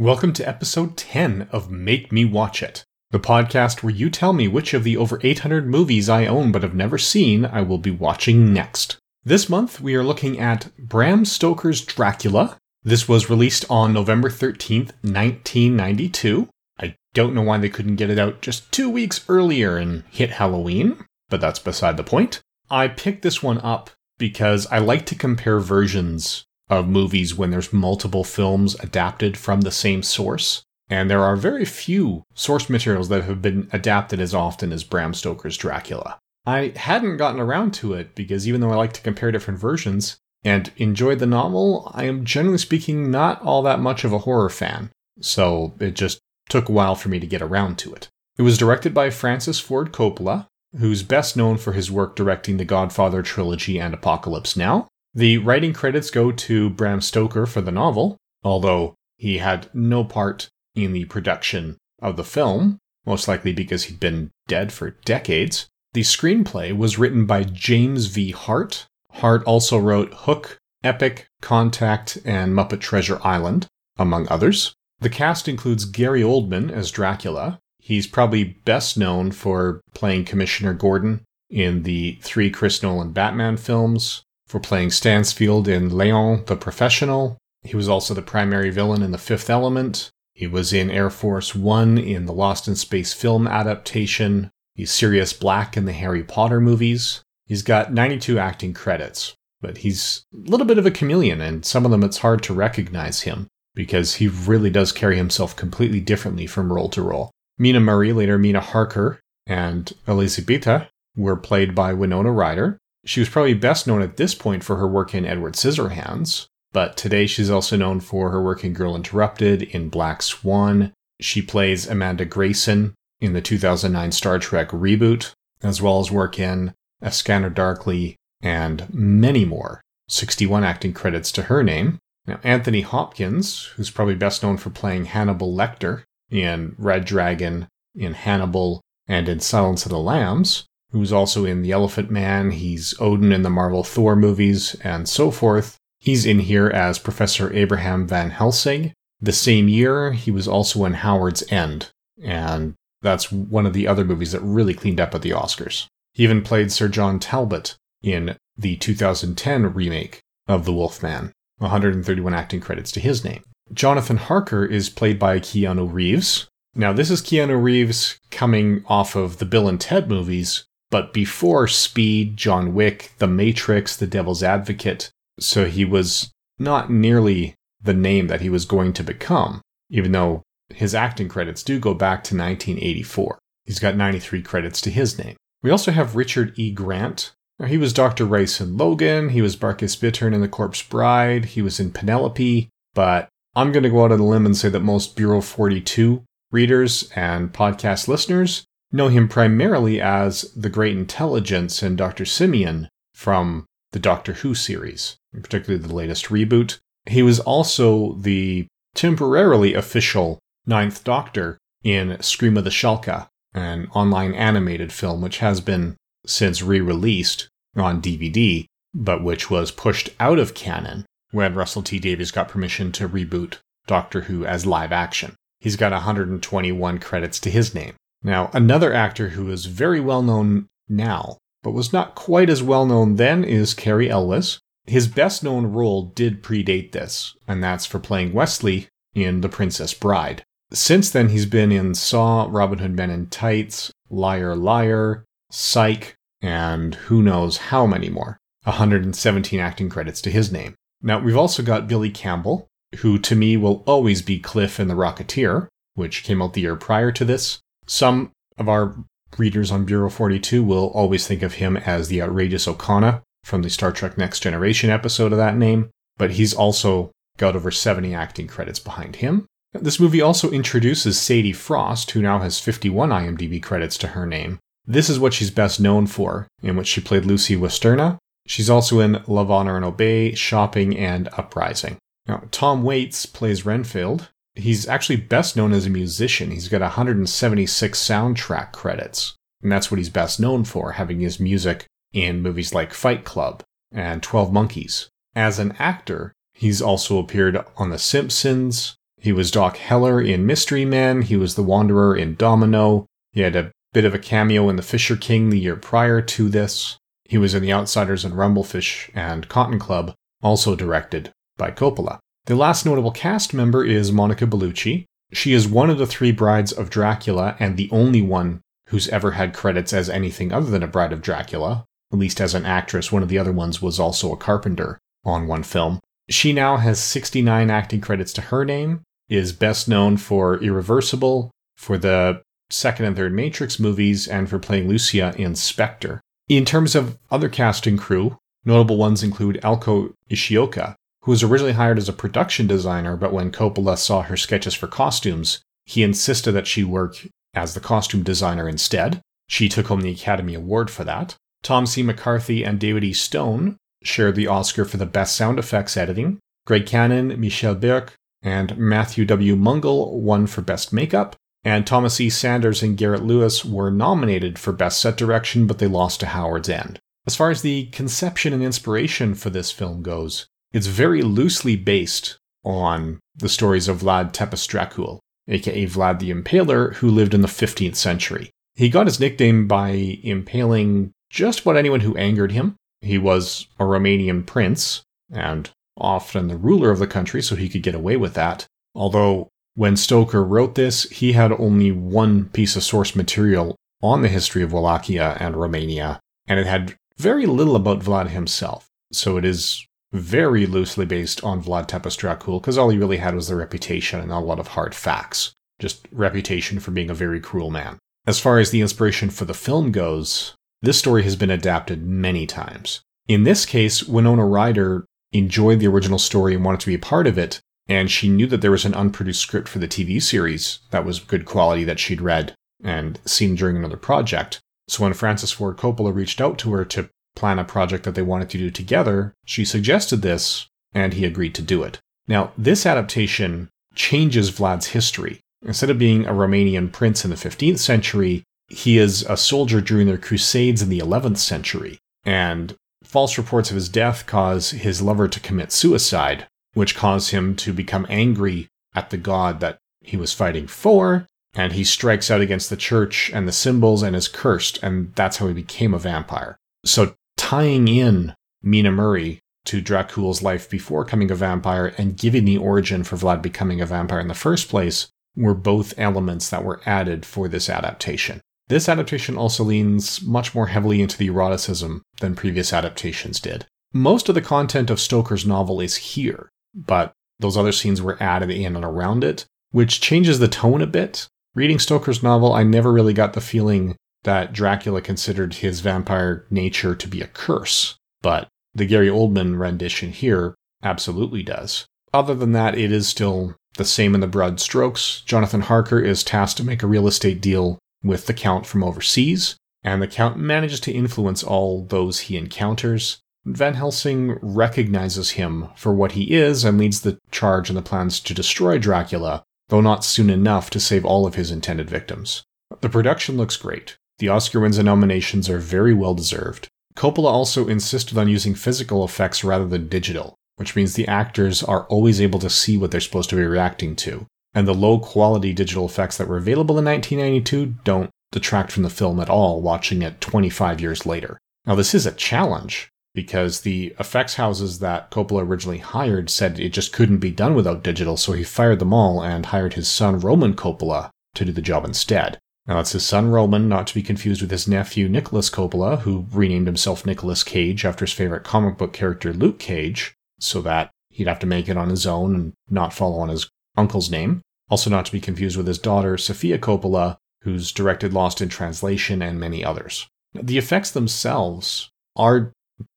Welcome to episode 10 of Make Me Watch It, the podcast where you tell me which of the over 800 movies I own but have never seen I will be watching next. This month we are looking at Bram Stoker's Dracula. This was released on November 13th, 1992. I don't know why they couldn't get it out just two weeks earlier and hit Halloween, but that's beside the point. I picked this one up because I like to compare versions of movies when there's multiple films adapted from the same source. And there are very few source materials that have been adapted as often as Bram Stoker's Dracula. I hadn't gotten around to it because even though I like to compare different versions and enjoyed the novel, I am generally speaking not all that much of a horror fan. So it just took a while for me to get around to it. It was directed by Francis Ford Coppola, who's best known for his work directing the Godfather trilogy and Apocalypse Now. The writing credits go to Bram Stoker for the novel, although he had no part in the production of the film, most likely because he'd been dead for decades. The screenplay was written by James V. Hart. Hart also wrote Hook, Epic, Contact, and Muppet Treasure Island, among others. The cast includes Gary Oldman as Dracula. He's probably best known for playing Commissioner Gordon in the three Chris Nolan Batman films, for playing Stansfield in Léon the Professional. He was also the primary villain in The Fifth Element. He was in Air Force One in the Lost in Space film adaptation. He's Sirius Black in the Harry Potter movies. He's got 92 acting credits, but he's a little bit of a chameleon, and some of them it's hard to recognize him because he really does carry himself completely differently from role to role. Mina Murray, later Mina Harker, and Elizabeta were played by Winona Ryder. She was probably best known at this point for her work in Edward Scissorhands, but today she's also known for her work in Girl Interrupted, in Black Swan. She plays Amanda Grayson in the 2009 Star Trek reboot, as well as work in A Scanner Darkly and many more. 61 acting credits to her name. Now, Anthony Hopkins, who's probably best known for playing Hannibal Lecter in Red Dragon, in Hannibal, and in Silence of the Lambs, who's also in The Elephant Man. He's Odin in the Marvel Thor movies and so forth. He's in here as Professor Abraham Van Helsing. The same year, he was also in Howard's End, and that's one of the other movies that really cleaned up at the Oscars. He even played Sir John Talbot in the 2010 remake of The Wolfman. 131 acting credits to his name. Jonathan Harker is played by Keanu Reeves. Now, this is Keanu Reeves coming off of the Bill and Ted movies, but before Speed, John Wick, The Matrix, The Devil's Advocate. So he was not nearly the name that he was going to become, even though his acting credits do go back to 1984. He's got 93 credits to his name. We also have Richard E. Grant. Now, he was Dr. Rice in Logan, he was Barkis Bittern in The Corpse Bride, he was in Penelope, but I'm going to go out on a limb and say that most Bureau 42 readers and podcast listeners know him primarily as the Great Intelligence and Dr. Simeon from the Doctor Who series, particularly the latest reboot. He was also the temporarily official Ninth Doctor in Scream of the Shalka, an online animated film which has been since re released on DVD, but which was pushed out of canon when Russell T Davies got permission to reboot Doctor Who as live action. He's got 121 credits to his name. Now, another actor who is very well known now, but was not quite as well known then, is Cary Elwes. His best known role did predate this, and that's for playing Wesley in The Princess Bride. Since then, he's been in Saw, Robin Hood Men in Tights, Liar Liar, Psych, and who knows how many more. 117 acting credits to his name. Now, we've also got Billy Campbell, who to me will always be Cliff in The Rocketeer, which came out the year prior to this. Some of our readers on Bureau 42 will always think of him as the outrageous O'Connor from the Star Trek Next Generation episode of that name, but he's also got over 70 acting credits behind him. This movie also introduces Sadie Frost, who now has 51 IMDb credits to her name. This is what she's best known for, in which she played Lucy Westenra. She's also in Love, Honor, and Obey, Shopping, and Uprising. Now, Tom Waits plays Renfield, He's actually best known as a musician. He's got 176 soundtrack credits. And that's what he's best known for, having his music in movies like Fight Club and 12 Monkeys. As an actor, he's also appeared on The Simpsons, He was Doc Heller in Mystery Men, he was the Wanderer in Domino, he had a bit of a cameo in The Fisher King the year prior to this. He was in The Outsiders and Rumblefish and Cotton Club, also directed by Coppola. The last notable cast member is Monica Bellucci. She is one of the three brides of Dracula and the only one who's ever had credits as anything other than a bride of Dracula, at least as an actress. One of the other ones was also a carpenter on one film. She now has 69 acting credits to her name, is best known for Irreversible, for the second and third Matrix movies, and for playing Lucia in Spectre. In terms of other cast and crew, notable ones include Eiko Ishioka, who was originally hired as a production designer, but when Coppola saw her sketches for costumes, he insisted that she work as the costume designer instead. She took home the Academy Award for that. Tom C. McCarthy and David E. Stone shared the Oscar for the Best Sound Effects Editing. Greg Cannon, Michelle Burke, and Matthew W. Mungle won for Best Makeup. And Thomas E. Sanders and Garrett Lewis were nominated for Best Set Direction, but they lost to Howard's End. As far as the conception and inspiration for this film goes, it's very loosely based on the stories of Vlad Tepes Dracul, aka Vlad the Impaler, who lived in the 15th century. He got his nickname by impaling just about anyone who angered him. He was a Romanian prince, and often the ruler of the country, so he could get away with that. Although, when Stoker wrote this, he had only one piece of source material on the history of Wallachia and Romania, and it had very little about Vlad himself. So it is very loosely based on Vlad Tepes Dracul, because all he really had was the reputation and not a lot of hard facts. Just reputation for being a very cruel man. As far as the inspiration for the film goes, this story has been adapted many times. In this case, Winona Ryder enjoyed the original story and wanted to be a part of it, and she knew that there was an unproduced script for the TV series that was good quality that she'd read and seen during another project. So when Francis Ford Coppola reached out to her to plan a project that they wanted to do together, she suggested this, and he agreed to do it. Now, this adaptation changes Vlad's history. Instead of being a Romanian prince in the 15th century, he is a soldier during the Crusades in the 11th century. And false reports of his death cause his lover to commit suicide, which caused him to become angry at the god that he was fighting for. And he strikes out against the church and the symbols and is cursed, and that's how he became a vampire. So tying in Mina Murray to Dracul's life before becoming a vampire and giving the origin for Vlad becoming a vampire in the first place were both elements that were added for this adaptation. This adaptation also leans much more heavily into the eroticism than previous adaptations did. Most of the content of Stoker's novel is here, but those other scenes were added in and around it, which changes the tone a bit. Reading Stoker's novel, I never really got the feeling that Dracula considered his vampire nature to be a curse, but the Gary Oldman rendition here absolutely does. Other than that, it is still the same in the broad strokes. Jonathan Harker is tasked to make a real estate deal with the Count from overseas, and the Count manages to influence all those he encounters. Van Helsing recognizes him for what he is and leads the charge in the plans to destroy Dracula, though not soon enough to save all of his intended victims. The production looks great. The Oscar wins and nominations are very well deserved. Coppola also insisted on using physical effects rather than digital, which means the actors are always able to see what they're supposed to be reacting to. And the low quality digital effects that were available in 1992 don't detract from the film at all watching it 25 years later. Now, this is a challenge because the effects houses that Coppola originally hired said it just couldn't be done without digital, so he fired them all and hired his son Roman Coppola to do the job instead. Now, it's his son Roman, not to be confused with his nephew Nicolas Coppola, who renamed himself Nicolas Cage after his favorite comic book character Luke Cage, so that he'd have to make it on his own and not follow on his uncle's name. Also, not to be confused with his daughter Sofia Coppola, who's directed Lost in Translation and many others. The effects themselves are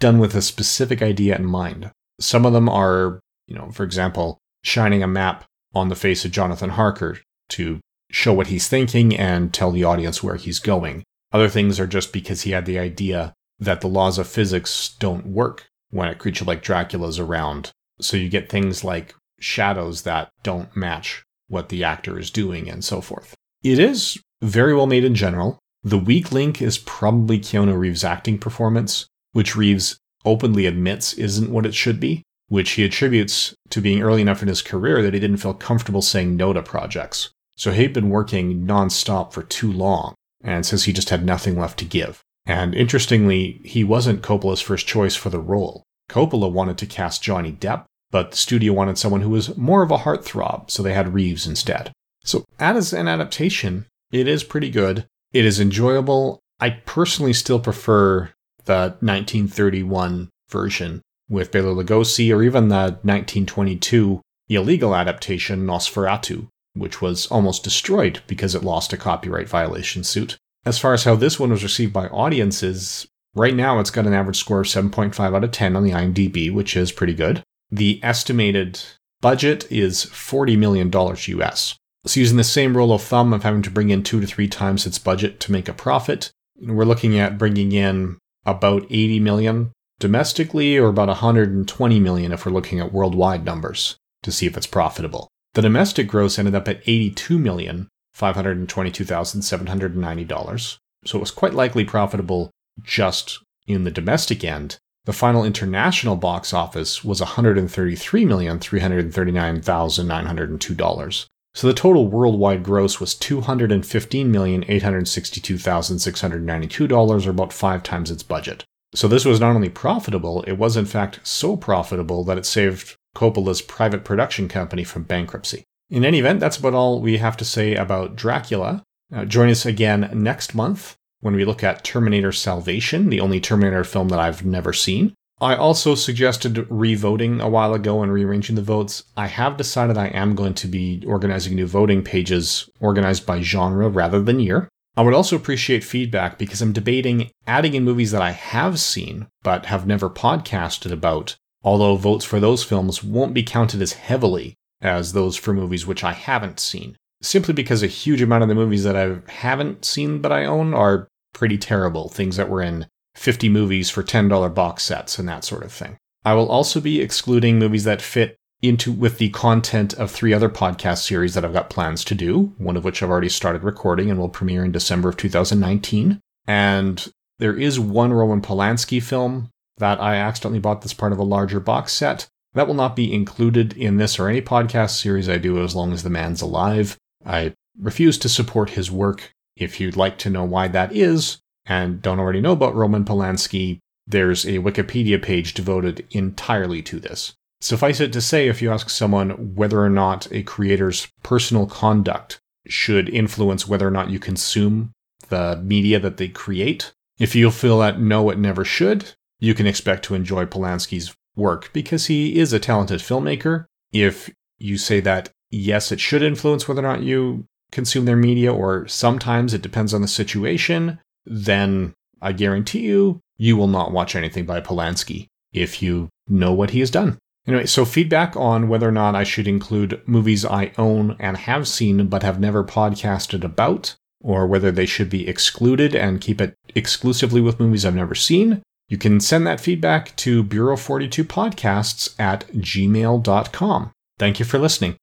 done with a specific idea in mind. Some of them are, you know, for example, shining a map on the face of Jonathan Harker to show what he's thinking and tell the audience where he's going. Other things are just because he had the idea that the laws of physics don't work when a creature like Dracula is around. So you get things like shadows that don't match what the actor is doing and so forth. It is very well made in general. The weak link is probably Keanu Reeves' acting performance, which Reeves openly admits isn't what it should be. which he attributes to being early enough in his career that he didn't feel comfortable saying no to projects. So he'd been working nonstop for too long, and says he just had nothing left to give. And interestingly, he wasn't Coppola's first choice for the role. Coppola wanted to cast Johnny Depp, but the studio wanted someone who was more of a heartthrob, so they had Reeves instead. So, as an adaptation, it is pretty good. It is enjoyable. I personally still prefer the 1931 version with Bela Lugosi, or even the 1922 illegal adaptation Nosferatu, which was almost destroyed because it lost a copyright violation suit. As far as how this one was received by audiences, right now it's got an average score of 7.5 out of 10 on the IMDb, which is pretty good. The estimated budget is $40 million US. So, using the same rule of thumb of having to bring in two to three times its budget to make a profit, we're looking at bringing in about 80 million domestically or about 120 million if we're looking at worldwide numbers to see if it's profitable. The domestic gross ended up at 82 million, $522,790. So it was quite likely profitable just in the domestic end. The final international box office was $133,339,902. So the total worldwide gross was $215,862,692, or about five times its budget. So this was not only profitable, it was in fact so profitable that it saved Coppola's private production company from bankruptcy. In any event, that's about all we have to say about Dracula. Uh, join us again next month when we look at Terminator Salvation, the only Terminator film that I've never seen. I also suggested revoting a while ago and rearranging the votes. I have decided I am going to be organizing new voting pages organized by genre rather than year. I would also appreciate feedback because I'm debating adding in movies that I have seen but have never podcasted about, although votes for those films won't be counted as heavily as those for movies which I haven't seen. Simply because a huge amount of the movies that I haven't seen but I own are pretty terrible, things that were in 50 movies for $10 box sets and that sort of thing. I will also be excluding movies that fit into with the content of three other podcast series that I've got plans to do, one of which I've already started recording and will premiere in December of 2019. And there is one Roman Polanski film that I accidentally bought this part of a larger box set. That will not be included in this or any podcast series I do as long as the man's alive. I refuse to support his work. If you'd like to know why that is, and don't already know about Roman Polanski, there's a Wikipedia page devoted entirely to this. Suffice it to say, if you ask someone whether or not a creator's personal conduct should influence whether or not you consume the media that they create, if you feel that no, it never should, you can expect to enjoy Polanski's work because he is a talented filmmaker. If you say that yes, it should influence whether or not you consume their media, or sometimes it depends on the situation, then I guarantee you, you will not watch anything by Polanski if you know what he has done. Anyway, so feedback on whether or not I should include movies I own and have seen but have never podcasted about, or whether they should be excluded and keep it exclusively with movies I've never seen, you can send that feedback to Bureau42podcasts at gmail.com. Thank you for listening.